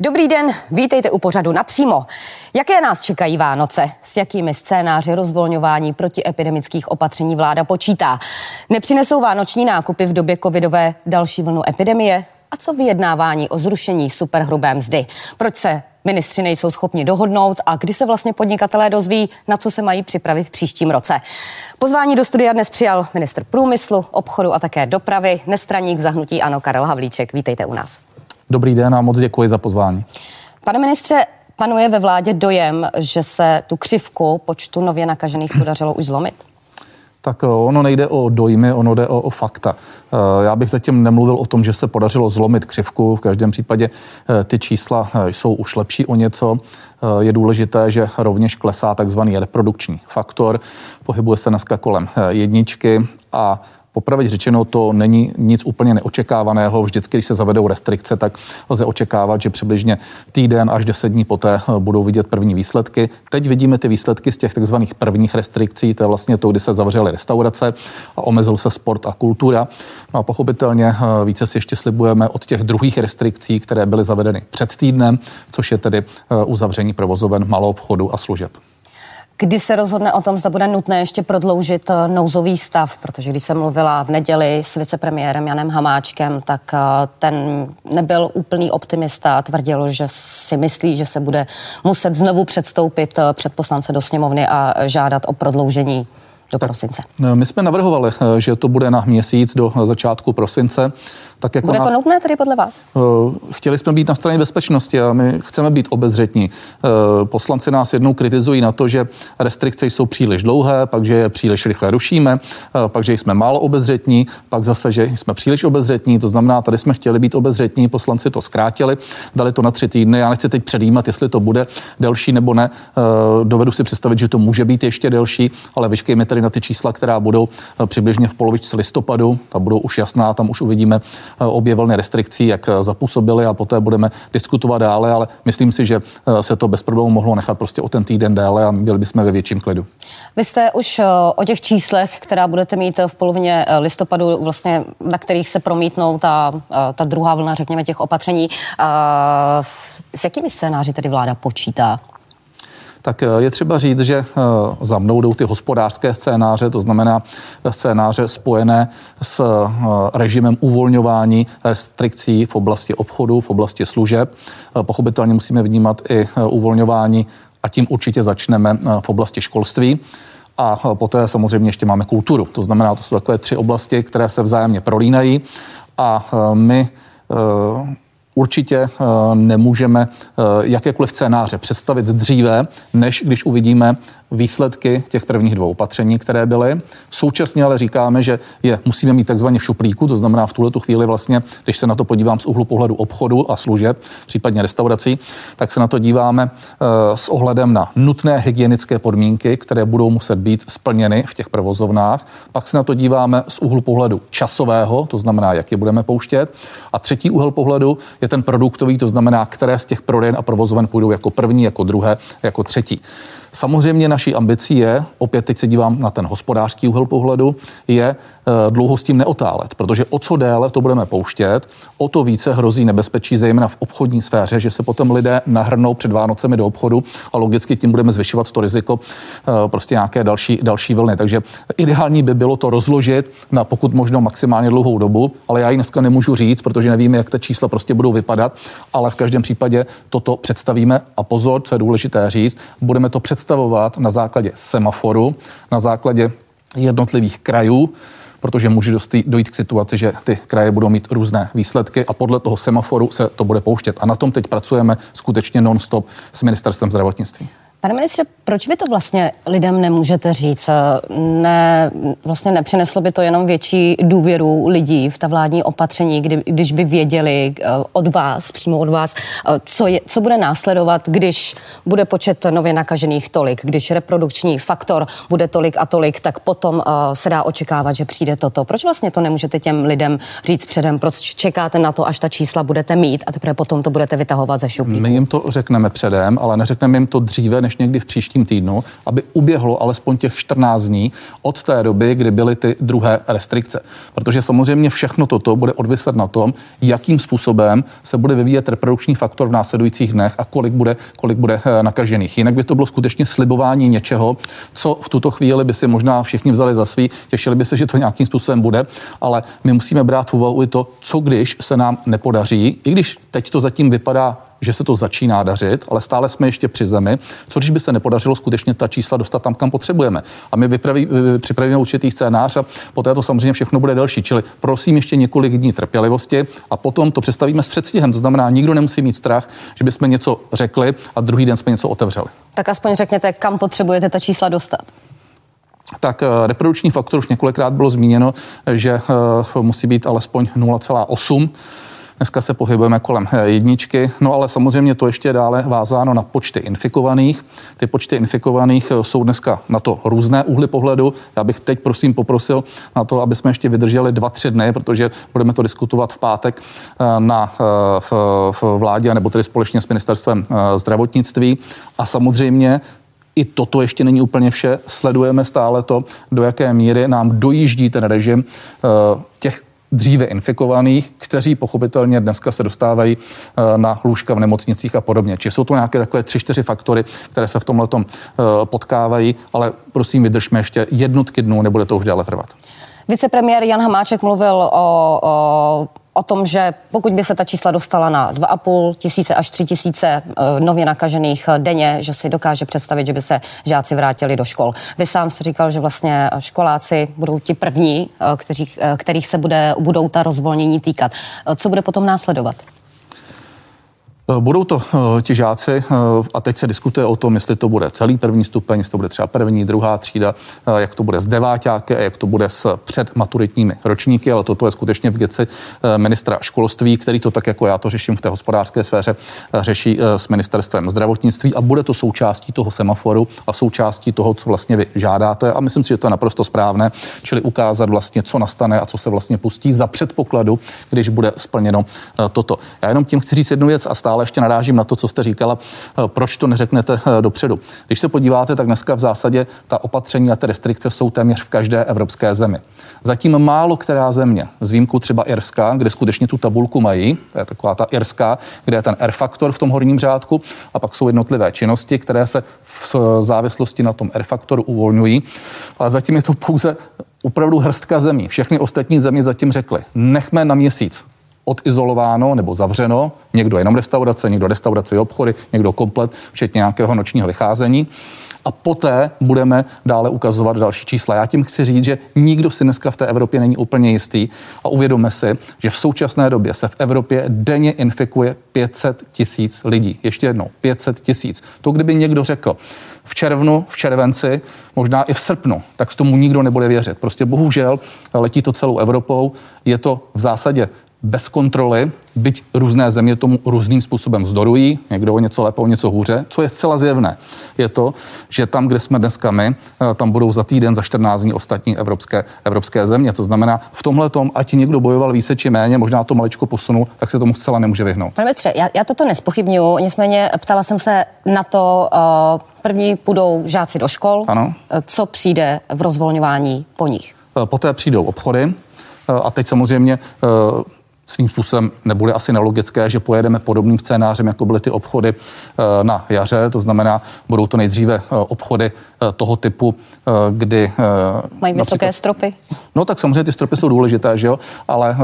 Dobrý den, vítejte u pořadu napřímo. Jaké nás čekají Vánoce? S jakými scénáři rozvolňování protiepidemických opatření vláda počítá? Nepřinesou vánoční nákupy v době covidové další vlnu epidemie? A co vyjednávání o zrušení superhrubé mzdy? Proč se ministři nejsou schopni dohodnout a kdy se vlastně podnikatelé dozví, na co se mají připravit v příštím roce. Pozvání do studia dnes přijal ministr průmyslu, obchodu a také dopravy, nestraník zahnutí Ano Karel Havlíček. Vítejte u nás. Dobrý den a moc děkuji za pozvání. Pane ministře, panuje ve vládě dojem, že se tu křivku počtu nově nakažených podařilo už zlomit? Tak eh, ono nejde o dojmy, ono jde o, o fakta. Eh, já bych zatím nemluvil o tom, že se podařilo zlomit křivku. V každém případě eh, ty čísla jsou už lepší o něco. Je důležité, že rovněž klesá takzvaný reprodukční faktor. Pohybuje se dneska kolem jedničky a Popravit řečeno, to není nic úplně neočekávaného. Vždycky, když se zavedou restrikce, tak lze očekávat, že přibližně týden až deset dní poté eh, budou vidět první výsledky. Teď vidíme ty výsledky z těch takzvaných prvních restrikcí, to je vlastně to, kdy se zavřely restaurace a omezil se sport a kultura. No a pochopitelně eh, více si ještě slibujeme od těch druhých restrikcí, které byly zavedeny před týdnem, což je tedy eh, uzavření provozoven malou obchodu a služeb. Kdy se rozhodne o tom, zda bude nutné ještě prodloužit eh, nouzový stav, protože když jsem mluvila v neděli s vicepremiérem Janem Hamáčkem, tak eh, ten nebyl úplný optimista, tvrdil, že si myslí, že se bude muset znovu předstoupit eh, před poslance do sněmovny a žádat o prodloužení do prosince. My jsme navrhovali, že to bude na měsíc do začátku prosince. Tak jako Bude to nás, nutné tedy podle vás? Eh, chtěli jsme být na straně bezpečnosti a my chceme být obezřetní. Eh, poslanci nás jednou kritizují na to, že restrikce jsou příliš dlouhé, pak že je příliš rychle rušíme, eh, pak že jsme málo obezřetní, pak zase, že jsme příliš obezřetní. To znamená, tady jsme chtěli být obezřetní, poslanci to zkrátili, dali to na tři týdny. Já nechci teď předjímat, jestli to bude delší nebo ne. Dovedu si představit, že to může být ještě delší, ale vyškejme tedy na ty čísla, která budou přibližně v polovičce listopadu. Ta budou už jasná, tam už uvidíme obě vlny restrikcí, jak zapůsobily a poté budeme diskutovat dále, ale myslím si, že eh, se to bez problémů mohlo nechat prostě o ten týden déle a byli bychom ve větším klidu. Vy jste už eh, o těch číslech, která budete mít v polovině eh, listopadu, vlastně, na kterých se promítnou ta, ta druhá vlna, řekněme, těch opatření. S jakými scénáři tedy vláda počítá? Tak eh, je třeba říct, že eh, za mnou jdou ty hospodářské scénáře, to znamená scénáře spojené s eh, režimem uvolňování restrikcí v oblasti obchodu, v oblasti služeb. Pochopitelně musíme vnímat i uvolňování a tím určitě začneme v oblasti školství. A poté samozřejmě ještě máme kulturu. To znamená, to jsou takové tři oblasti, které se vzájemně prolínají a my určitě eh, nemůžeme eh, jakékoliv scénáře představit dříve, než když uvidíme výsledky těch prvních dvou opatření, které byly. Současně ale říkáme, že je musíme mít takzvaně v šuplíku, to znamená v tuhle tu chvíli vlastně, když se na to podívám z úhlu pohledu obchodu a služeb, případně restaurací, tak se na to díváme e, s ohledem na nutné hygienické podmínky, které budou muset být splněny v těch provozovnách. Pak se na to díváme z úhlu pohledu časového, to znamená, jak je budeme pouštět. A třetí úhel pohledu je ten produktový, to znamená, které z těch prodejen a provozoven půjdou jako první, jako druhé, jako třetí. Samozřejmě naší ambicí je, opět teď se dívám na ten hospodářský úhel pohledu, je dlouho s tím neotálet, protože o co déle to budeme pouštět, o to více hrozí nebezpečí, zejména v obchodní sféře, že se potom lidé nahrnou před Vánocemi do obchodu a logicky tím budeme zvyšovat to riziko eh, prostě nějaké další, další vlny. Takže ideální by bylo to rozložit na pokud možno maximálně dlouhou dobu, ale já ji dneska nemůžu říct, protože nevíme, jak ty čísla prostě budou vypadat, ale v každém případě toto představíme a pozor, co je důležité říct, budeme to představovat na základě semaforu, na základě jednotlivých krajů, protože může dojít k situaci, že ty kraje budou mít různé výsledky a podle toho semaforu se to bude pouštět. A na tom teď pracujeme skutečně non-stop s ministerstvem zdravotnictví. Pane ministře, proč vy to vlastně lidem nemůžete říct? Ne, vlastně nepřineslo by to jenom větší důvěru lidí v ta vládní opatření, kdy, když by věděli eh, od vás, přímo od vás, eh, co, je, co bude následovat, když bude počet nově nakažených tolik, když reprodukční faktor bude tolik a tolik, tak potom uh, se dá očekávat, že přijde toto. Proč vlastně to nemůžete těm lidem říct předem? Proč čekáte na to, až ta čísla budete mít a teprve potom to budete vytahovat ze šuplíku? My jim to řekneme předem, ale neřekneme jim to dříve, než někdy v příštím týdnu, aby uběhlo alespoň těch 14 dní od té doby, kdy byly ty druhé restrikce. Protože samozřejmě všechno toto bude odviset na tom, jakým způsobem se bude vyvíjet reprodukční faktor v následujících dnech a kolik bude, kolik bude eh, nakažených. Jinak by to bylo skutečně slibování něčeho, co v tuto chvíli by si možná všichni vzali za svý, těšili by se, že to nějakým způsobem bude, ale my musíme brát v úvahu i to, co když se nám nepodaří, i když teď to zatím vypadá že se to začíná dařit, ale stále jsme ještě při zemi. Co když by se nepodařilo skutečně ta čísla dostat tam, kam potřebujeme? A my vypraví, připravíme určitý scénář a poté to samozřejmě všechno bude delší. Čili prosím ještě několik dní trpělivosti a potom to představíme s předstihem. To znamená, nikdo nemusí mít strach, že bychom něco řekli a druhý den jsme něco otevřeli. Tak aspoň řekněte, kam potřebujete ta čísla dostat tak eh, reprodukční faktor už několikrát bylo zmíněno, že eh, musí být alespoň 0,8 Dneska se pohybujeme kolem eh, jedničky, no ale samozřejmě to ještě dále vázáno na počty infikovaných. Ty počty infikovaných eh, jsou dneska na to různé úhly pohledu. Já bych teď prosím poprosil na to, aby jsme ještě vydrželi dva, tři dny, protože budeme to diskutovat v pátek eh, na v, v vládě, nebo tedy společně s ministerstvem zdravotnictví. A samozřejmě i toto ještě není úplně vše. Sledujeme stále to, do jaké míry nám dojíždí ten režim těch dříve infikovaných, kteří pochopitelně dneska se dostávají eh, na lůžka v nemocnicích a podobně. Či jsou to nějaké takové tři, čtyři faktory, které se v tomhle eh, potkávají, ale prosím, vydržme ještě jednotky dnů, nebude to už dále trvat. Vicepremiér Jan Hamáček mluvil o, o o tom, že pokud by se ta čísla dostala na 2,5 tisíce až 3 tisíce eh, nově nakažených denně, že si dokáže představit, že by se žáci vrátili do škol. Vy sám jste říkal, že vlastně školáci budou ti první, eh, kterých, eh, kterých se bude, budou ta rozvolnění týkat. Co bude potom následovat? Eh, budou to eh, ti žáci eh, a teď se diskutuje o tom, jestli to bude celý první stupeň, jestli to bude třeba první, druhá třída, jak to bude s deváťáky a jak to bude s předmaturitními ročníky, ale toto je skutečně v věci ministra školství, který to tak jako já to řeším v té hospodářské sféře, řeší s ministerstvem zdravotnictví a bude to součástí toho semaforu a součástí toho, co vlastně vy žádáte a myslím si, že to je naprosto správné, čili ukázat vlastně, co nastane a co se vlastně pustí za předpokladu, když bude splněno toto. Já jenom tím chci říct jednu věc a stále stále ještě narážím na to, co jste říkala, eh, proč to neřeknete eh, dopředu. Když se podíváte, tak dneska v zásadě ta opatření a ty restrikce jsou téměř v každé evropské zemi. Zatím málo která země, s výjimkou třeba Irska, kde skutečně tu tabulku mají, to je taková ta Irská, kde je ten R-faktor v tom horním řádku, a pak jsou jednotlivé činnosti, které se v závislosti na tom R-faktoru uvolňují. Ale zatím je to pouze opravdu hrstka zemí. Všechny ostatní země zatím řekly, nechme na měsíc odizolováno nebo zavřeno, někdo jenom restaurace, někdo restaurace i obchody, někdo komplet, včetně nějakého nočního vycházení. A poté budeme dále ukazovat další čísla. Já tím chci říct, že nikdo si dneska v té Evropě není úplně jistý a uvědomme si, že v současné době se v Evropě denně infikuje 500 tisíc lidí. Ještě jednou, 500 tisíc. To, kdyby někdo řekl, v červnu, v červenci, možná i v srpnu, tak s tomu nikdo nebude věřit. Prostě bohužel letí to celou Evropou. Je to v zásadě bez kontroly, byť různé země tomu různým způsobem vzdorují, někdo o něco lépe, o něco hůře. Co je zcela zjevné, je to, že tam, kde jsme dneska my, eh, tam budou za týden, za 14 dní ostatní evropské, evropské země. To znamená, v tomhle tom, ať někdo bojoval více či méně, možná to maličko posunul, tak se tomu zcela nemůže vyhnout. Pane Petře, já, já toto nespochybnuju, nicméně ptala jsem se na to, uh, první půjdou žáci do škol, ano. co přijde v rozvolňování po nich? Poté přijdou obchody, a teď samozřejmě svým způsobem nebude asi nelogické, že pojedeme podobným scénářem, jako byly ty obchody eh, na jaře. To znamená, budou to nejdříve eh, obchody eh, toho typu, kdy... Mají vysoké stropy? No tak samozřejmě ty stropy jsou důležité, že jo, ale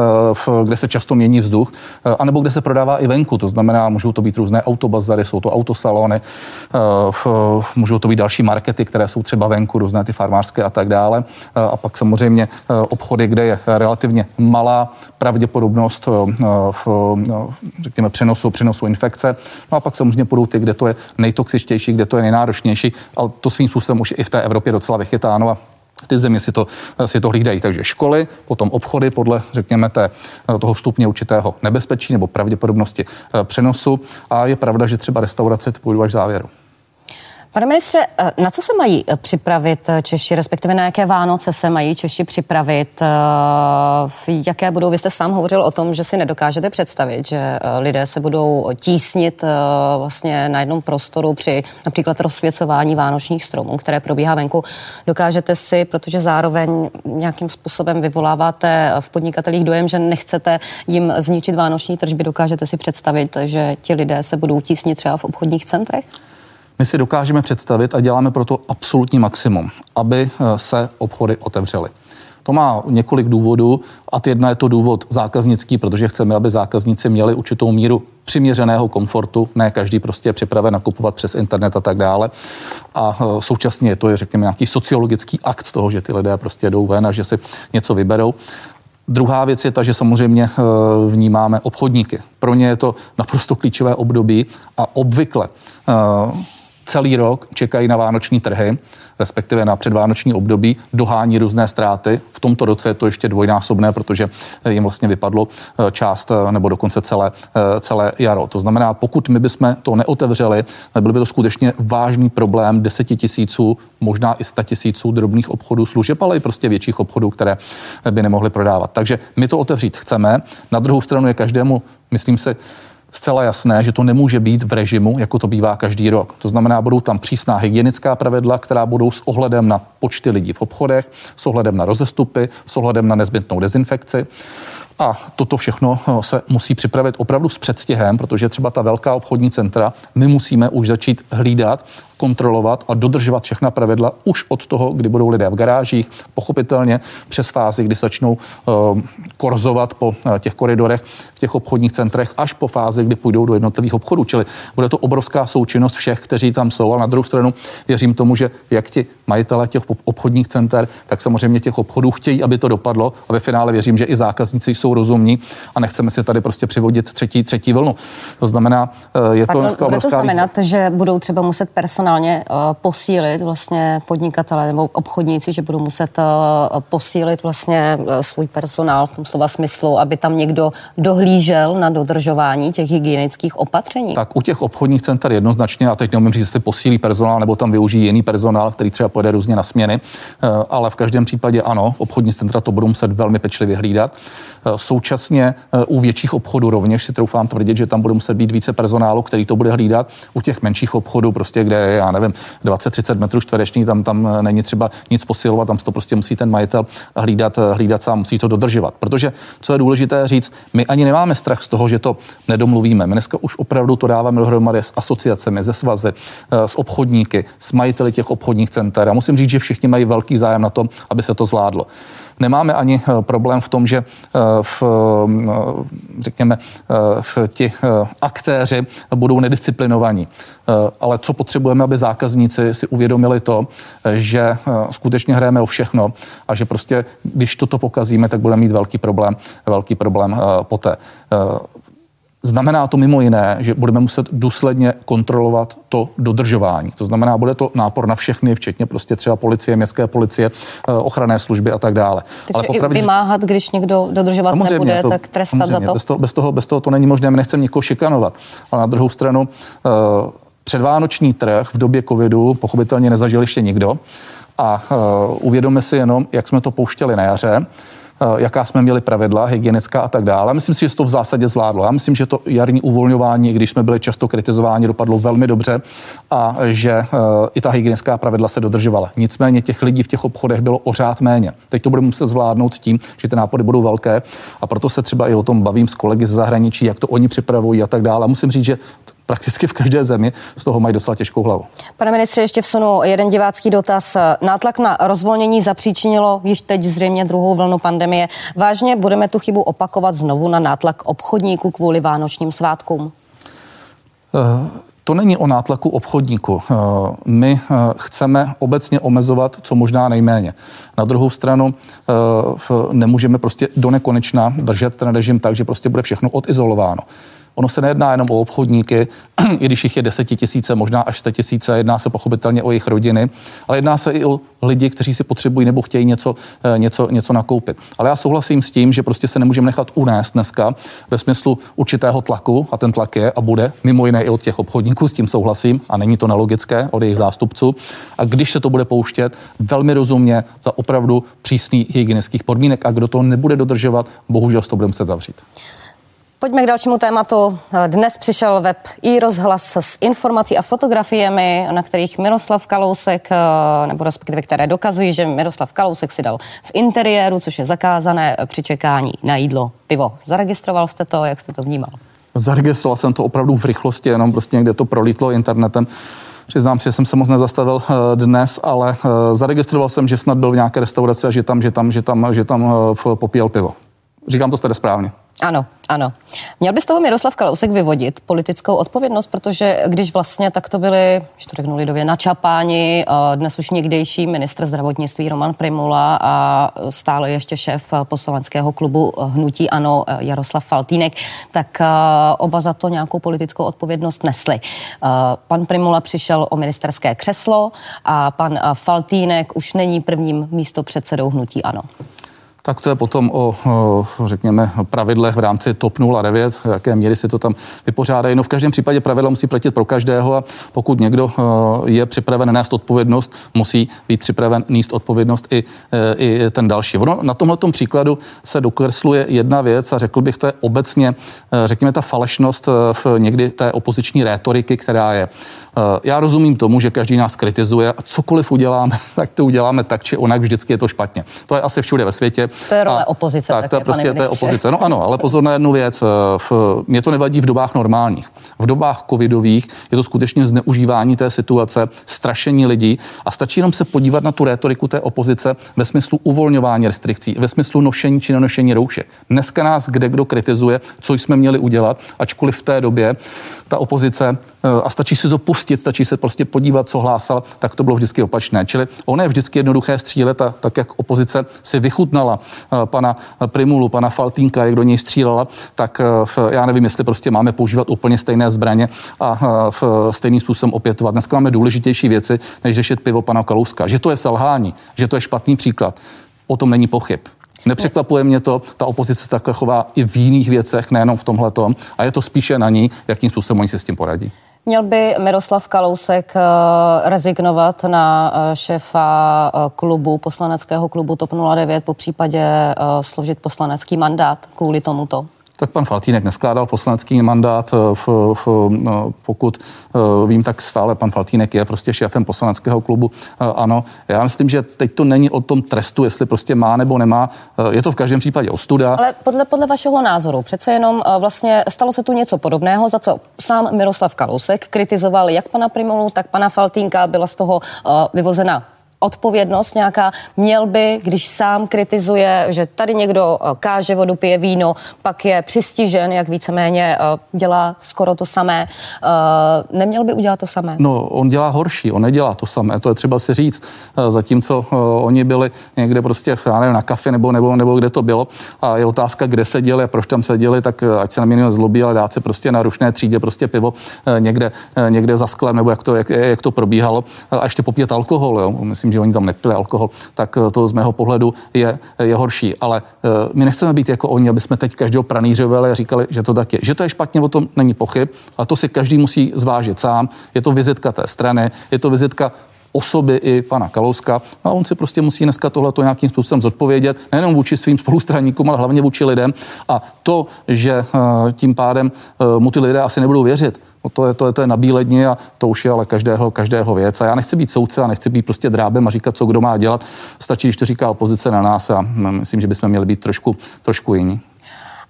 kde se často mění vzduch, anebo kde se prodává i venku. To znamená, můžou to být různé autobazary, jsou to autosalony, můžou to být další markety, které jsou třeba venku, různé ty farmářské a tak dále. A pak samozřejmě obchody, kde je relativně malá pravděpodobnost eh, v, no, řekněme, přenosu, přenosu infekce. No a pak samozřejmě půjdou ty, kde to je nejtoxičtější, kde to je nejnáročnější, ale to svým způsobem už i v té Evropě docela vychytáno a ty země si to, si to hlídají. Takže školy, potom obchody podle, řekněme, té, toho stupně určitého nebezpečí nebo pravděpodobnosti eh, přenosu. A je pravda, že třeba restaurace půjdu až závěru. Pane ministře, eh, na co se mají eh, připravit eh, Češi, respektive na jaké Vánoce se mají Češi připravit? Jaké budou, vy jste sám hovořil o tom, že si nedokážete představit, že lidé se budou tísnit vlastně na jednom prostoru při například rozsvěcování vánočních stromů, které probíhá venku. Dokážete si, protože zároveň nějakým způsobem vyvoláváte v podnikatelích dojem, že nechcete jim zničit vánoční tržby, dokážete si představit, že ti lidé se budou tísnit třeba v obchodních centrech? My si dokážeme představit a děláme proto absolutní maximum, aby eh, se obchody otevřely. To má několik důvodů a jedna je to důvod zákaznický, protože chceme, aby zákazníci měli určitou míru přiměřeného komfortu. Ne každý prostě je připraven nakupovat přes internet a tak dále. A eh, současně to, je, řekněme, nějaký sociologický akt toho, že ty lidé prostě jdou ven a že si něco vyberou. Druhá věc je ta, že samozřejmě eh, vnímáme obchodníky. Pro ně je to naprosto klíčové období a obvykle celý rok čekají na vánoční trhy, respektive na předvánoční období, dohání různé ztráty. V tomto roce je to ještě dvojnásobné, protože jim vlastně vypadlo eh, část eh, nebo dokonce celé, eh, celé jaro. To znamená, pokud my bychom to neotevřeli, byl by to skutečně vážný problém deseti tisíců, možná i sta tisíců drobných obchodů služeb, ale i prostě větších obchodů, které by nemohly prodávat. Takže my to otevřít chceme. Na druhou stranu je každému, myslím si, zcela jasné, že to nemůže být v režimu, jako to bývá každý rok. To znamená, budou tam přísná hygienická pravidla, která budou s ohledem na počty lidí v obchodech, s ohledem na rozestupy, s ohledem na nezbytnou dezinfekci. A toto všechno eh, se musí připravit opravdu s předstihem, protože třeba ta velká obchodní centra my musíme už začít hlídat kontrolovat a dodržovat všechna pravidla už od toho, kdy budou lidé v garážích, pochopitelně přes fázi, kdy začnou uh, korzovat po uh, těch koridorech v těch obchodních centrech, až po fázi, kdy půjdou do jednotlivých obchodů. Čili bude to obrovská součinnost všech, kteří tam jsou. A na druhou stranu věřím tomu, že jak ti majitele těch obchodních center, tak samozřejmě těch obchodů chtějí, aby to dopadlo. A ve finále věřím, že i zákazníci jsou rozumní a nechceme si tady prostě přivodit třetí, třetí vlnu. To znamená, uh, je to dneska obrovská to znamenat, výzva. že budou třeba muset personál personálně uh, posílit vlastně podnikatele nebo obchodníci, že budou muset uh, posílit vlastně uh, svůj personál v tom slova smyslu, aby tam někdo dohlížel na dodržování těch hygienických opatření? Tak u těch obchodních center jednoznačně, a teď neumím říct, jestli posílí personál nebo tam využijí jiný personál, který třeba pojede různě na směny, ale v každém případě ano, obchodní centra to budou muset velmi pečlivě hlídat. Současně u větších obchodů rovněž si troufám tvrdit, že tam bude muset být více personálu, který to bude hlídat. U těch menších obchodů, prostě kde je já nevím, 20-30 metrů čtverečních, tam, tam není třeba nic posilovat, tam to prostě musí ten majitel hlídat, hlídat sám, musí to dodržovat. Protože, co je důležité říct, my ani nemáme strach z toho, že to nedomluvíme. My dneska už opravdu to dáváme dohromady s asociacemi, ze svazy, eh, s obchodníky, s majiteli těch obchodních center. A musím říct, že všichni mají velký zájem na tom, aby se to zvládlo. Nemáme ani eh, problém v tom, že eh, v, řekněme, v ti aktéři budou nedisciplinovaní. Ale co potřebujeme, aby zákazníci si uvědomili to, že skutečně hrajeme o všechno a že prostě, když toto pokazíme, tak budeme mít velký problém, velký problém poté. Znamená to mimo jiné, že budeme muset důsledně kontrolovat to dodržování. To znamená, bude to nápor na všechny, včetně prostě třeba policie, městské policie, eh, ochranné služby a tak dále. Takže Ale popravdě, vymáhat, když někdo dodržovat nebude, to, tak trestat za to? Bez toho, bez, toho, bez toho to není možné, my nechceme nikoho šikanovat. Ale na druhou stranu, uh, předvánoční trh v době covidu pochopitelně nezažil ještě nikdo. A uh, uvědomme si jenom, jak jsme to pouštěli na jaře Eh, jaká jsme měli pravidla, hygienická a tak dále. Myslím si, že se to v zásadě zvládlo. Já myslím, že to jarní uvolňování, když jsme byli často kritizováni, dopadlo velmi dobře a že eh, i ta hygienická pravidla se dodržovala. Nicméně těch lidí v těch obchodech bylo ořád méně. Teď to budeme muset zvládnout tím, že ty nápady budou velké a proto se třeba i o tom bavím s kolegy z zahraničí, jak to oni připravují a tak dále. Musím říct, že prakticky v každé zemi z toho mají docela těžkou hlavu. Pane ministře, ještě vsunu jeden divácký dotaz. Nátlak na rozvolnění zapříčinilo již teď zřejmě druhou vlnu pandemie. Vážně budeme tu chybu opakovat znovu na nátlak obchodníků kvůli vánočním svátkům? Uh. To není o nátlaku obchodníku. Eh, my eh, chceme obecně omezovat co možná nejméně. Na druhou stranu nemůžeme prostě do nekonečna držet ten režim tak, že prostě bude všechno odizolováno. Ono se nejedná jenom o obchodníky, i když jich je desetitisíce, možná až sta tisíce, jedná se pochopitelně o jejich rodiny, ale jedná se i o lidi, kteří si potřebují nebo chtějí něco, eh, něco, něco nakoupit. Ale já souhlasím s tím, že prostě se nemůžeme nechat unést dneska ve smyslu určitého tlaku, a ten tlak je a bude, mimo jiné i od těch obchodníků, s tím souhlasím, a není to nelogické od jejich zástupců. A když se to bude pouštět, velmi rozumně za opravdu přísný hygienických podmínek a kdo to nebude dodržovat, bohužel to budeme muset zavřít. Pojďme k dalšímu tématu. Dnes přišel web i rozhlas s informací a fotografiemi, na kterých Miroslav Kalousek, eh, nebo respektive které dokazují, že Miroslav Kalousek si dal v interiéru, což je zakázané při čekání na jídlo, pivo. Zaregistroval jste to, jak jste to vnímal? Zaregistroval jsem to opravdu v rychlosti, jenom prostě někde to prolítlo internetem. Přiznám si, že jsem se moc nezastavil eh, dnes, ale eh, zaregistroval jsem, že snad byl v nějaké restauraci a že tam, že tam, že tam, že tam popíjel pivo. Říkám to tedy správně. Ano, ano. Měl by z toho Miroslav Kalousek vyvodit politickou odpovědnost, protože když vlastně tak to byli, když to řeknu lidově, načapáni, eh, dnes už někdejší ministr zdravotnictví Roman Primula a stále ještě šéf poslaneckého klubu Hnutí Ano eh, Jaroslav Faltínek, tak eh, oba za to nějakou politickou odpovědnost nesli. Pan Primula přišel o ministerské křeslo a pan Faltínek už není prvním místopředsedou Hnutí Ano. Tak to je potom o, řekněme, pravidlech v rámci TOP 09, jaké míry si to tam vypořádají. No v každém případě pravidla musí platit pro každého a pokud někdo je připraven nést odpovědnost, musí být připraven níst odpovědnost i, e, i ten další. Ono na tomhle příkladu se dokresluje jedna věc a řekl bych, to je obecně, e, řekněme, ta falešnost e, v někdy té opoziční rétoriky, která je. Já rozumím tomu, že každý nás kritizuje a cokoliv uděláme, tak to uděláme tak či onak, vždycky je to špatně. To je asi všude ve světě. To je role a, opozice. Tak, to je prostě to je opozice. No ano, ale pozor na jednu věc. Eh, v, mě to nevadí v dobách normálních. V dobách covidových je to skutečně zneužívání té situace, strašení lidí a stačí jenom se podívat na tu rétoriku té opozice ve smyslu uvolňování restrikcí, ve smyslu nošení či nenošení roušek. Dneska nás kde kdo kritizuje, co jsme měli udělat, ačkoliv v té době ta opozice eh, a stačí si to pustit, stačí se prostě podívat, co hlásal, tak to bylo vždycky opačné. Čili ono je vždycky jednoduché střílet a tak, jak opozice si vychutnala pana Primulu, pana Faltínka, jak do něj střílela, tak eh, já nevím, jestli prostě máme používat úplně stejné zbraně a v stejným způsobem opětovat. Dneska máme důležitější věci, než řešit pivo pana Kalouska. Že to je selhání, že to je špatný příklad, o tom není pochyb. Nepřekvapuje mě to, ta opozice se takhle chová i v jiných věcech, nejenom v tomhle a je to spíše na ní, jakým způsobem oni se s tím poradí. Měl by Miroslav Kalousek uh, rezignovat na uh, šéfa uh, klubu, poslaneckého klubu TOP 09, po případě složit poslanecký mandát kvůli tomuto? Tak pan Faltínek neskládal poslanecký mandát. Eh, v, v, no, pokud eh, vím, tak stále pan Faltínek je prostě šéfem poslaneckého klubu. Eh, ano, já myslím, že teď to není o tom trestu, jestli prostě má nebo nemá. Je to v každém případě ostuda. Ale podle, podle vašeho názoru, přece jenom vlastně stalo se tu něco podobného, za co sám Miroslav Kalousek kritizoval jak pana Primolu, tak pana Faltínka. Byla z toho vyvozena odpovědnost nějaká. Měl by, když sám kritizuje, že tady někdo eh, káže vodu, pije víno, pak je přistižen, jak víceméně eh, dělá skoro to samé. Eh, neměl by udělat to samé? No, on dělá horší, on nedělá to samé, to je třeba si říct. Zatímco oni byli někde prostě, já nevím, na kafe nebo, nebo, nebo kde to bylo a je otázka, kde seděli a proč tam seděli, tak ať se na mě zlobí, ale dát se prostě na rušné třídě prostě pivo někde, někde za sklem, nebo jak to, jak, jak to probíhalo a ještě popít alkohol. Jo. Myslím, že oni tam nepili alkohol, tak eh, to z mého pohledu je, je horší. Ale eh, my nechceme být jako oni, aby jsme teď každého pranířovali a říkali, že to tak je. Že to je špatně, o tom není pochyb, ale to si každý musí zvážit sám. Je to vizitka té strany, je to vizitka osoby i pana Kalouska. A on si prostě musí dneska tohleto nějakým způsobem zodpovědět, nejenom vůči svým spolustraníkům, ale hlavně vůči lidem. A to, že eh, tím pádem mu ty lidé asi nebudou věřit, No to je, to, je, to je na bíledni a to už je ale každého, každého věc. A já nechci být soudce a nechci být prostě drábem a říkat, co kdo má dělat. Stačí, když to říká opozice na nás a myslím, že bychom měli být trošku, trošku jiní.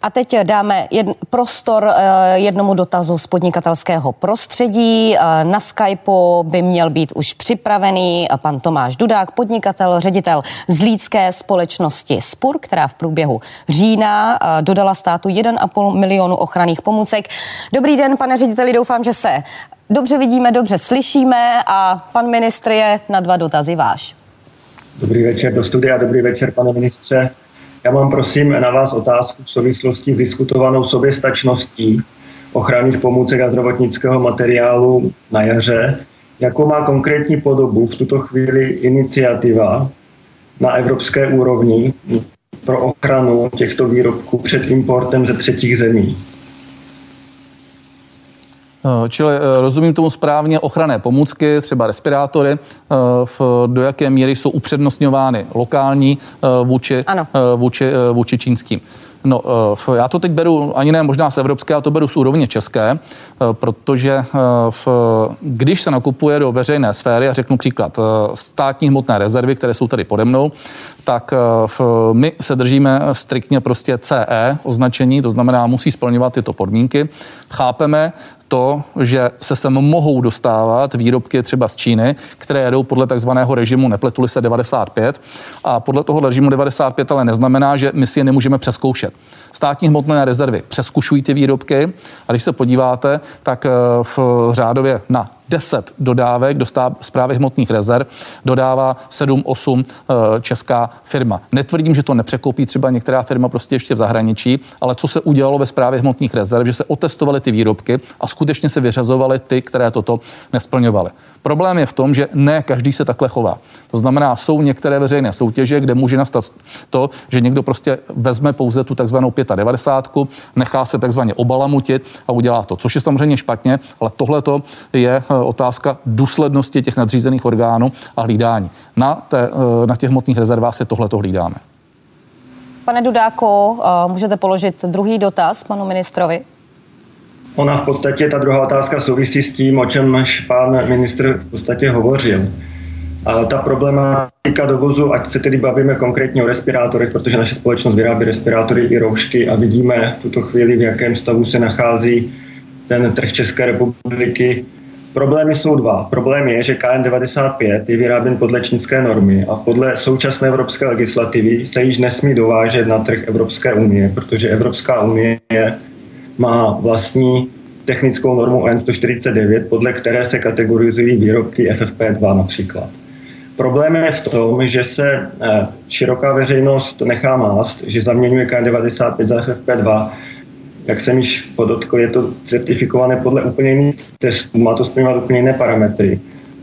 A teď dáme jed, prostor eh, jednomu dotazu z podnikatelského prostředí. Eh, na Skypeu by měl být už připravený pan Tomáš Dudák, podnikatel, ředitel zlídské společnosti Spur, která v průběhu října eh, dodala státu 1,5 milionu ochranných pomůcek. Dobrý den, pane řediteli, doufám, že se dobře vidíme, dobře slyšíme a pan ministr je na dva dotazy váš. Dobrý večer do studia, dobrý večer, pane ministře. Já mám prosím na vás otázku v souvislosti s diskutovanou soběstačností. ochranných pomůcek a zdravotnického materiálu na jaře. Jakou má konkrétní podobu v tuto chvíli iniciativa na evropské úrovni pro ochranu těchto výrobků před importem ze třetích zemí? Eh, čili eh, rozumím tomu správně, ochranné pomůcky, třeba respirátory, eh, v, do jaké míry jsou upřednostňovány lokální vůči, vůči, vůči čínským. No, já to teď beru ani ne možná z evropské, já to beru z úrovně české, protože v, když se nakupuje do veřejné sféry, a řeknu příklad, státní hmotné rezervy, které jsou tady pode mnou, tak v, my se držíme striktně prostě CE označení, to znamená, musí splňovat tyto podmínky. Chápeme, to, že se sem mohou dostávat výrobky třeba z Číny, které jedou podle takzvaného režimu nepletuli se 95 a podle toho režimu 95 ale neznamená, že my si je nemůžeme přeskoušet. Státní hmotné rezervy přeskušují ty výrobky a když se podíváte, tak eh, v řádově na 10 dodávek do zprávy hmotných rezerv dodává 7-8 eh, česká firma. Netvrdím, že to nepřekoupí třeba některá firma prostě ještě v zahraničí, ale co se udělalo ve zprávě hmotných rezerv, že se otestovaly ty výrobky a skutečně se vyřazovaly ty, které toto nesplňovaly. Problém je v tom, že ne každý se takhle chová. To znamená, jsou některé veřejné soutěže, kde může nastat to, že někdo prostě vezme pouze tu takzvanou 95, nechá se takzvaně obalamutit a udělá to, což je samozřejmě špatně, ale tohle je eh, otázka důslednosti těch nadřízených orgánů a hlídání. Na, té, eh, na těch hmotných rezervách se tohle hlídáme. Pane Dudáko, eh, můžete položit druhý dotaz panu ministrovi? Ona v podstatě, ta druhá otázka souvisí s tím, o čem pan ministr v podstatě hovořil. A ta problematika dovozu, ať se tedy bavíme konkrétně o respirátorech, protože naše společnost vyrábí respirátory i roušky a vidíme v tuto chvíli, v jakém stavu se nachází ten trh České republiky. Problémy jsou dva. Problém je, že KN95 je vyráběn podle čínské normy a podle současné evropské legislativy se již nesmí dovážet na trh Evropské unie, protože Evropská unie má vlastní technickou normu ON 149, podle které se kategorizují výrobky FFP2 například. Problém je v tom, že se eh, široká veřejnost nechá mást, že zaměňuje KN95 za FFP2. Jak jsem již podotkl, je to certifikované podle úplně jiných testů, má to splňovat úplně jiné parametry.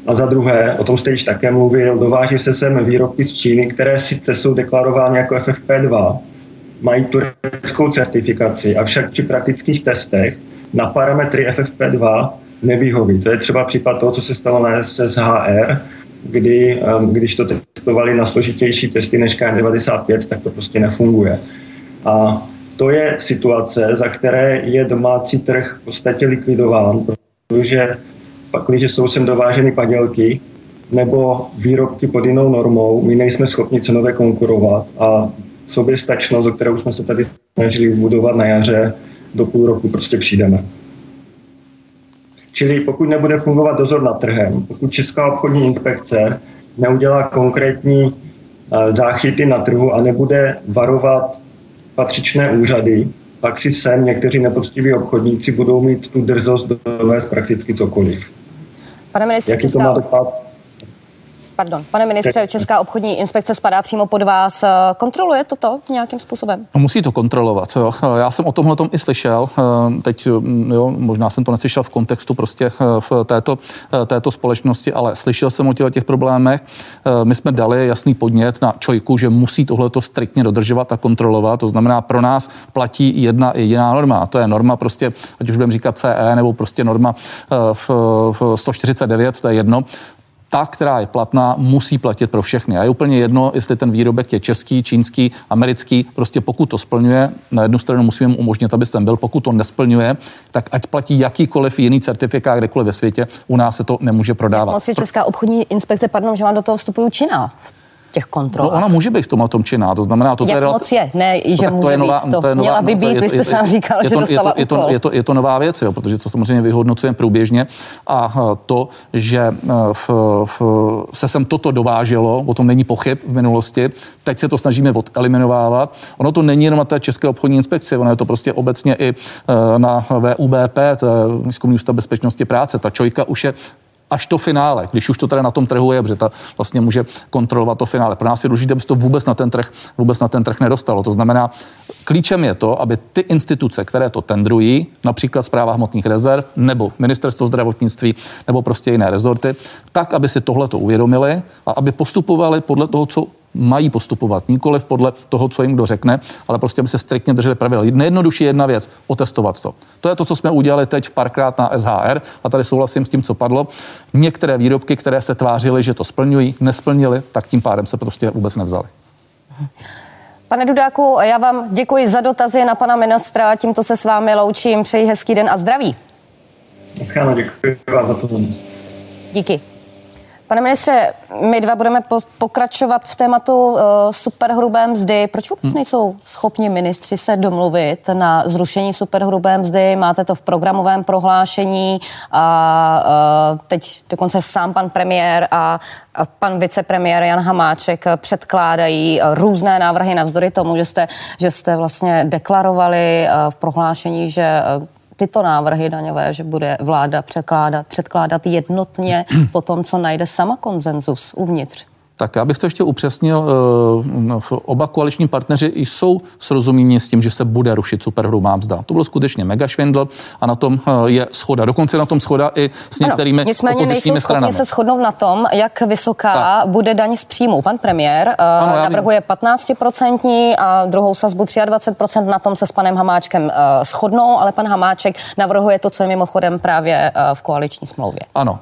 A za druhé, o tom jste již také mluvil, dováží se sem výrobky z Číny, které sice jsou deklarovány jako FFP2, mají tureckou certifikaci, avšak při praktických testech na parametry FFP2 nevyhoví. To je třeba případ toho, co se stalo na SSHR, kdy, um, když to testovali na složitější testy než KN95, tak to prostě nefunguje. A to je situace, za které je domácí trh v podstatě likvidován, protože pak, když jsou sem dováženy padělky nebo výrobky pod jinou normou, my nejsme schopni cenově konkurovat a soběstačnost, o kterou jsme se tady snažili budovat na jaře, do půl roku prostě přijdeme. Čili pokud nebude fungovat dozor nad trhem, pokud Česká obchodní inspekce neudělá konkrétní eh, záchyty na trhu a nebude varovat patřičné úřady, pak si sem někteří nepoctiví obchodníci budou mít tu drzost dovést prakticky cokoliv. Pane ministře, Jaký to má dopad? Pardon, pane ministře, Česká obchodní inspekce spadá přímo pod vás. Kontroluje toto nějakým způsobem? No, musí to kontrolovat. Jo. Já jsem o tomhle tom i slyšel. Teď mm, jo, možná jsem to neslyšel v kontextu prostě eh, v této, eh, této společnosti, ale slyšel jsem o těch, těch problémech. Eh, my jsme dali jasný podnět na Čojku, že musí tohleto striktně dodržovat a kontrolovat. To znamená, pro nás platí jedna jediná norma. A to je norma prostě, ať už budeme říkat CE nebo prostě norma v, v 149, to je jedno ta, která je platná, musí platit pro všechny. A je úplně jedno, jestli ten výrobek je český, čínský, americký. Prostě pokud to splňuje, na jednu stranu musíme umožnit, aby sem byl. Pokud to nesplňuje, tak ať platí jakýkoliv jiný certifikát kdekoliv ve světě, u nás se to nemůže prodávat. moc je Česká obchodní inspekce, pardon, že vám do toho vstupují Čína těch kontrol. No ona může být v tom tom činná, to znamená, to Jak je moc je, ne, že to, může to je nová, být, to, to je nová, měla by být, vy jste sám říkal, je to, že dostala je to, je, to, je, to, je to nová věc, jo, protože to samozřejmě vyhodnocujeme průběžně a to, že v, v, se sem toto dováželo, o tom není pochyb v minulosti, teď se to snažíme eliminovávat. Ono to není jenom na té České obchodní inspekci, ono je to prostě obecně i na VUBP, to je Výzkumný ústav bezpečnosti práce. Ta čojka už je až to finále, když už to tady na tom trhu je, protože ta vlastně může kontrolovat to finále. Pro nás je důležité, aby se to vůbec na ten trh, vůbec na ten trh nedostalo. To znamená, klíčem je to, aby ty instituce, které to tendrují, například zpráva hmotných rezerv nebo ministerstvo zdravotnictví nebo prostě jiné rezorty, tak, aby si tohle to uvědomili a aby postupovali podle toho, co mají postupovat, nikoliv podle toho, co jim kdo řekne, ale prostě aby se striktně drželi pravidel. Nejjednodušší jedna věc, otestovat to. To je to, co jsme udělali teď párkrát na SHR a tady souhlasím s tím, co padlo. Některé výrobky, které se tvářily, že to splňují, nesplnili, tak tím pádem se prostě vůbec nevzali. Pane Dudáku, já vám děkuji za dotazy na pana ministra. Tímto se s vámi loučím. Přeji hezký den a zdraví. Dneska děkuji vám za pozornost. Díky. Pane ministře, my dva budeme pokračovat v tématu uh, superhrubé mzdy. Proč vůbec hmm. nejsou schopni ministři se domluvit na zrušení superhrubé mzdy? Máte to v programovém prohlášení a uh, teď dokonce sám pan premiér a, a pan vicepremiér Jan Hamáček předkládají uh, různé návrhy navzdory tomu, že jste, že jste vlastně deklarovali uh, v prohlášení, že uh, tyto návrhy daňové, že bude vláda předkládat, předkládat jednotně po tom, co najde sama konsenzus uvnitř tak já bych to ještě upřesnil. Eh, no, oba koaliční partneři jsou srozuměni s tím, že se bude rušit superhrubá mzda. To byl skutečně mega švindl a na tom eh, je schoda. Dokonce na tom schoda i s některými ano, Nicméně nejsou schopni se shodnout na tom, jak vysoká tak. bude daň z příjmu. Pan premiér eh, ano, navrhuje 15% a druhou sazbu 23%. Na tom se s panem Hamáčkem shodnou, ale pan Hamáček navrhuje to, co je mimochodem právě v koaliční smlouvě. Ano,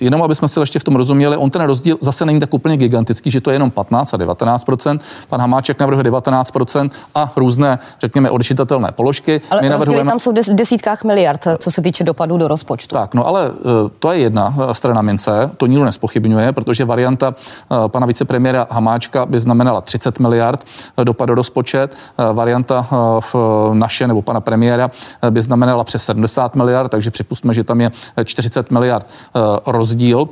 jenom aby jsme si ještě v tom rozuměli, on ten rozdíl zase není tak úplně gigantický, že to je jenom 15 a 19% Pan Hamáček navrhuje 19% a různé, řekněme, odečitatelné položky. Ale My navrhujeme... tam jsou v desítkách miliard, co se týče dopadů do rozpočtu. Tak, no ale eh, to je jedna eh, strana mince, to nikdo nespochybňuje, protože varianta eh, pana vicepremiéra Hamáčka by znamenala 30 miliard dopad do rozpočet, varianta v naše nebo pana premiéra by znamenala přes 70 miliard, takže připustme, že tam je 40 miliard rozdíl.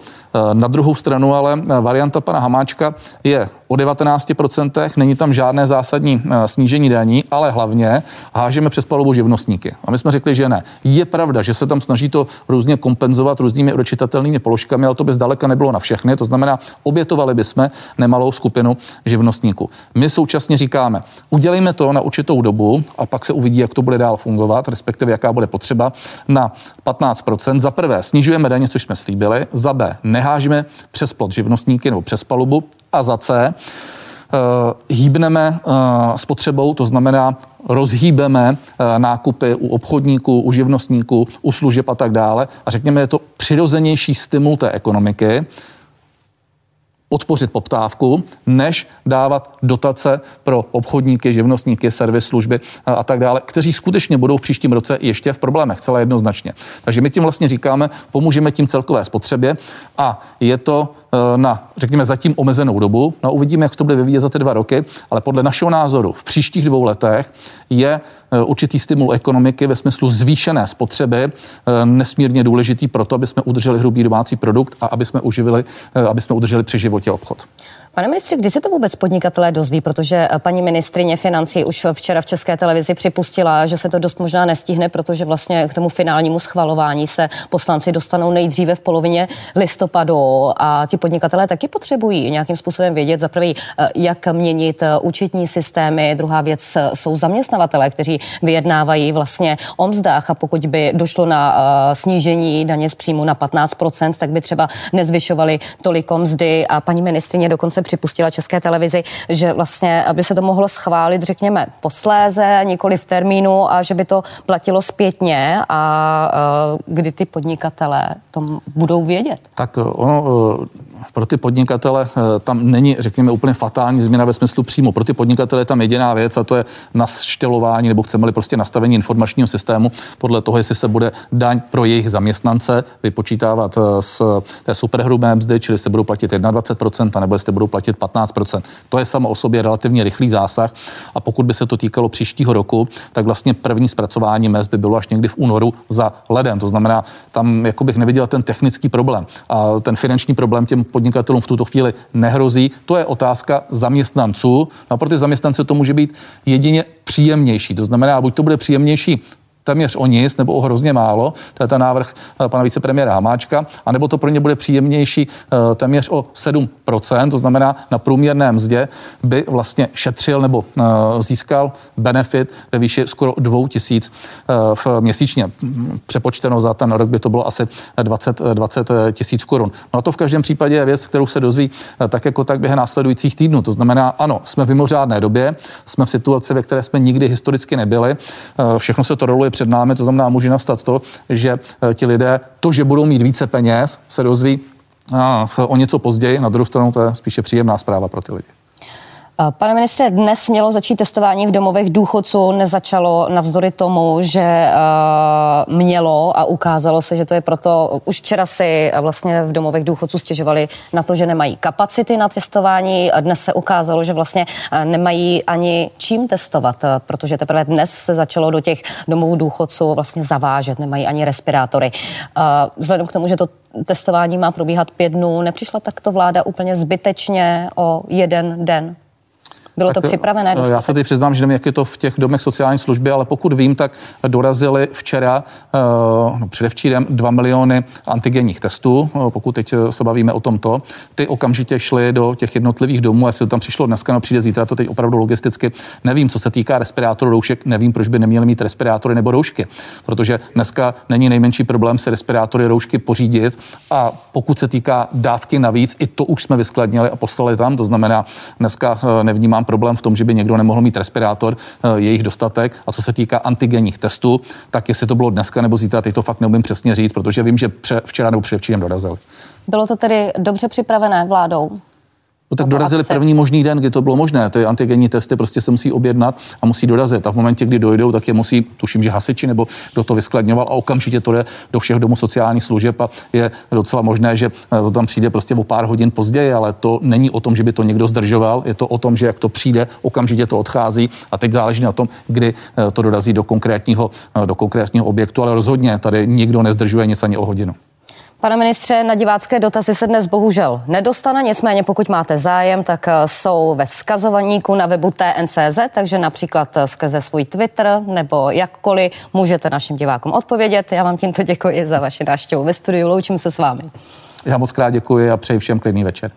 Na druhou stranu ale varianta pana Hamáčka je o 19%, není tam žádné zásadní eh, snížení daní, ale hlavně hážeme přes palubu živnostníky. A my jsme řekli, že ne. Je pravda, že se tam snaží to různě kompenzovat různými odečitatelnými položkami, ale to by zdaleka nebylo na všechny. To znamená, obětovali bychom nemalou skupinu živnostníků. My současně říkáme, udělejme to na určitou dobu a pak se uvidí, jak to bude dál fungovat, respektive jaká bude potřeba na 15%. Za prvé snižujeme daně, což jsme slíbili, za B nehážeme přes plot živnostníky nebo přes palubu a za C uh, hýbneme uh, spotřebou, to znamená rozhýbeme uh, nákupy u obchodníků, u živnostníků, u služeb a tak dále a řekněme, je to přirozenější stimul té ekonomiky, podpořit poptávku, než dávat dotace pro obchodníky, živnostníky, servis, služby a tak dále, kteří skutečně budou v příštím roce ještě v problémech, celé jednoznačně. Takže my tím vlastně říkáme, pomůžeme tím celkové spotřebě a je to Eh, na, řekněme, zatím omezenou dobu. No uvidíme, jak to bude vyvíjet za ty dva roky, ale podle našeho názoru v příštích dvou letech je eh, určitý stimul ekonomiky ve smyslu zvýšené spotřeby eh, nesmírně důležitý pro to, aby jsme udrželi hrubý domácí produkt a aby jsme, uživili, aby jsme udrželi při životě obchod. Pane ministře, kdy se to vůbec podnikatelé dozví, protože eh, paní ministrině financí už včera v České televizi připustila, že se to dost možná nestihne, protože vlastně k tomu finálnímu schvalování se poslanci dostanou nejdříve v polovině listopadu. A ti podnikatelé taky potřebují nějakým způsobem vědět, za prvý, eh, jak měnit eh, účetní systémy, druhá věc jsou zaměstnavatele, kteří vyjednávají vlastně o mzdách. A pokud by došlo na snížení daně z příjmu na 15%, tak by třeba nezvyšovali toliko mzdy. A paní ministrině dokonce dokonce připustila České televizi, že vlastně, aby se to mohlo schválit, řekněme, posléze, nikoli v termínu a že by to platilo zpětně a kdy ty podnikatelé to budou vědět. Tak ono pro ty podnikatele eh, tam není, řekněme, úplně fatální změna ve smyslu přímo. Pro ty podnikatele je tam jediná věc a to je naštělování nebo chceme-li prostě nastavení informačního systému podle toho, jestli se bude daň pro jejich zaměstnance vypočítávat eh, z té superhrubé mzdy, čili se budou platit 21%, nebo jestli budou platit 15%. To je samo o sobě relativně rychlý zásah a pokud by se to týkalo příštího roku, tak vlastně první zpracování mest by bylo až někdy v únoru za leden. To znamená, tam jako bych neviděl ten technický problém a ten finanční problém těm podnikatelům v tuto chvíli nehrozí. To je otázka zaměstnanců. No a pro ty zaměstnance to může být jedině příjemnější. To znamená, buď to bude příjemnější téměř o nic nebo o hrozně málo, to je ten návrh eh, pana vicepremiéra Hamáčka, anebo to pro ně bude příjemnější eh, téměř o 7%, to znamená na průměrné mzdě by vlastně šetřil nebo eh, získal benefit ve výši skoro 2000 v měsíčně. Přepočteno za ten rok by to bylo asi 20, 20 tisíc korun. No a to v každém případě je věc, kterou se dozví tak jako tak během následujících týdnů. To znamená, ano, jsme v mimořádné době, jsme v situaci, ve které jsme nikdy historicky nebyli. Všechno se to roluje před námi, to znamená, může nastat to, že eh, ti lidé to, že budou mít více peněz, se dozví o něco později. Na druhou stranu to je spíše příjemná zpráva pro ty lidi. Pane ministře, dnes mělo začít testování v domovech důchodců, nezačalo navzdory tomu, že uh, mělo a ukázalo se, že to je proto, už včera si vlastně v domovech důchodců stěžovali na to, že nemají kapacity na testování dnes se ukázalo, že vlastně nemají ani čím testovat, protože teprve dnes se začalo do těch domovů důchodců vlastně zavážet, nemají ani respirátory. Uh, vzhledem k tomu, že to testování má probíhat pět dnů, nepřišla takto vláda úplně zbytečně o jeden den? Bylo tak, to připravené? Dostatek? Já se teď přiznám, že nevím, jak je to v těch domech sociální služby, ale pokud vím, tak dorazili včera, eh, no předevčírem, 2 miliony antigenních testů, eh, pokud teď eh, se bavíme o tomto. Ty okamžitě šly do těch jednotlivých domů, jestli to tam přišlo dneska, no přijde zítra, to teď opravdu logisticky nevím. Co se týká respirátorů, roušek, nevím, proč by neměli mít respirátory nebo roušky, protože dneska není nejmenší problém si respirátory, roušky pořídit a pokud se týká dávky navíc, i to už jsme vyskladnili a poslali tam, to znamená, dneska nevnímám problém v tom, že by někdo nemohl mít respirátor, eh, jejich dostatek. A co se týká antigenních testů, tak jestli to bylo dneska nebo zítra, teď to fakt neumím přesně říct, protože vím, že včera nebo předevčírem dorazili. Bylo to tedy dobře připravené vládou? No tak dorazili akce. první možný den, kdy to bylo možné. Ty antigenní testy prostě se musí objednat a musí dorazit. A v momentě, kdy dojdou, tak je musí, tuším, že hasiči nebo kdo to vyskladňoval a okamžitě to jde do všech domů sociálních služeb a je docela možné, že eh, to tam přijde prostě o pár hodin později, ale to není o tom, že by to někdo zdržoval, je to o tom, že jak to přijde, okamžitě to odchází a teď záleží na tom, kdy eh, to dorazí do konkrétního, eh, do konkrétního objektu, ale rozhodně tady nikdo nezdržuje nic ani o hodinu. Pane ministře, na divácké dotazy se dnes bohužel nedostane, nicméně pokud máte zájem, tak eh, jsou ve vzkazovaníku na webu TNCZ, takže například eh, skrze svůj Twitter nebo jakkoliv můžete našim divákům odpovědět. Já vám tímto děkuji za vaši návštěvu ve studiu, loučím se s vámi. Já moc krát děkuji a přeji všem klidný večer.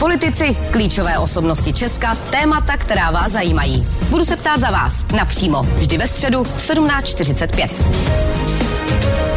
Politici, klíčové osobnosti Česka, témata, která vás zajímají. Budu se ptát za vás napřímo, vždy ve středu v 17.45.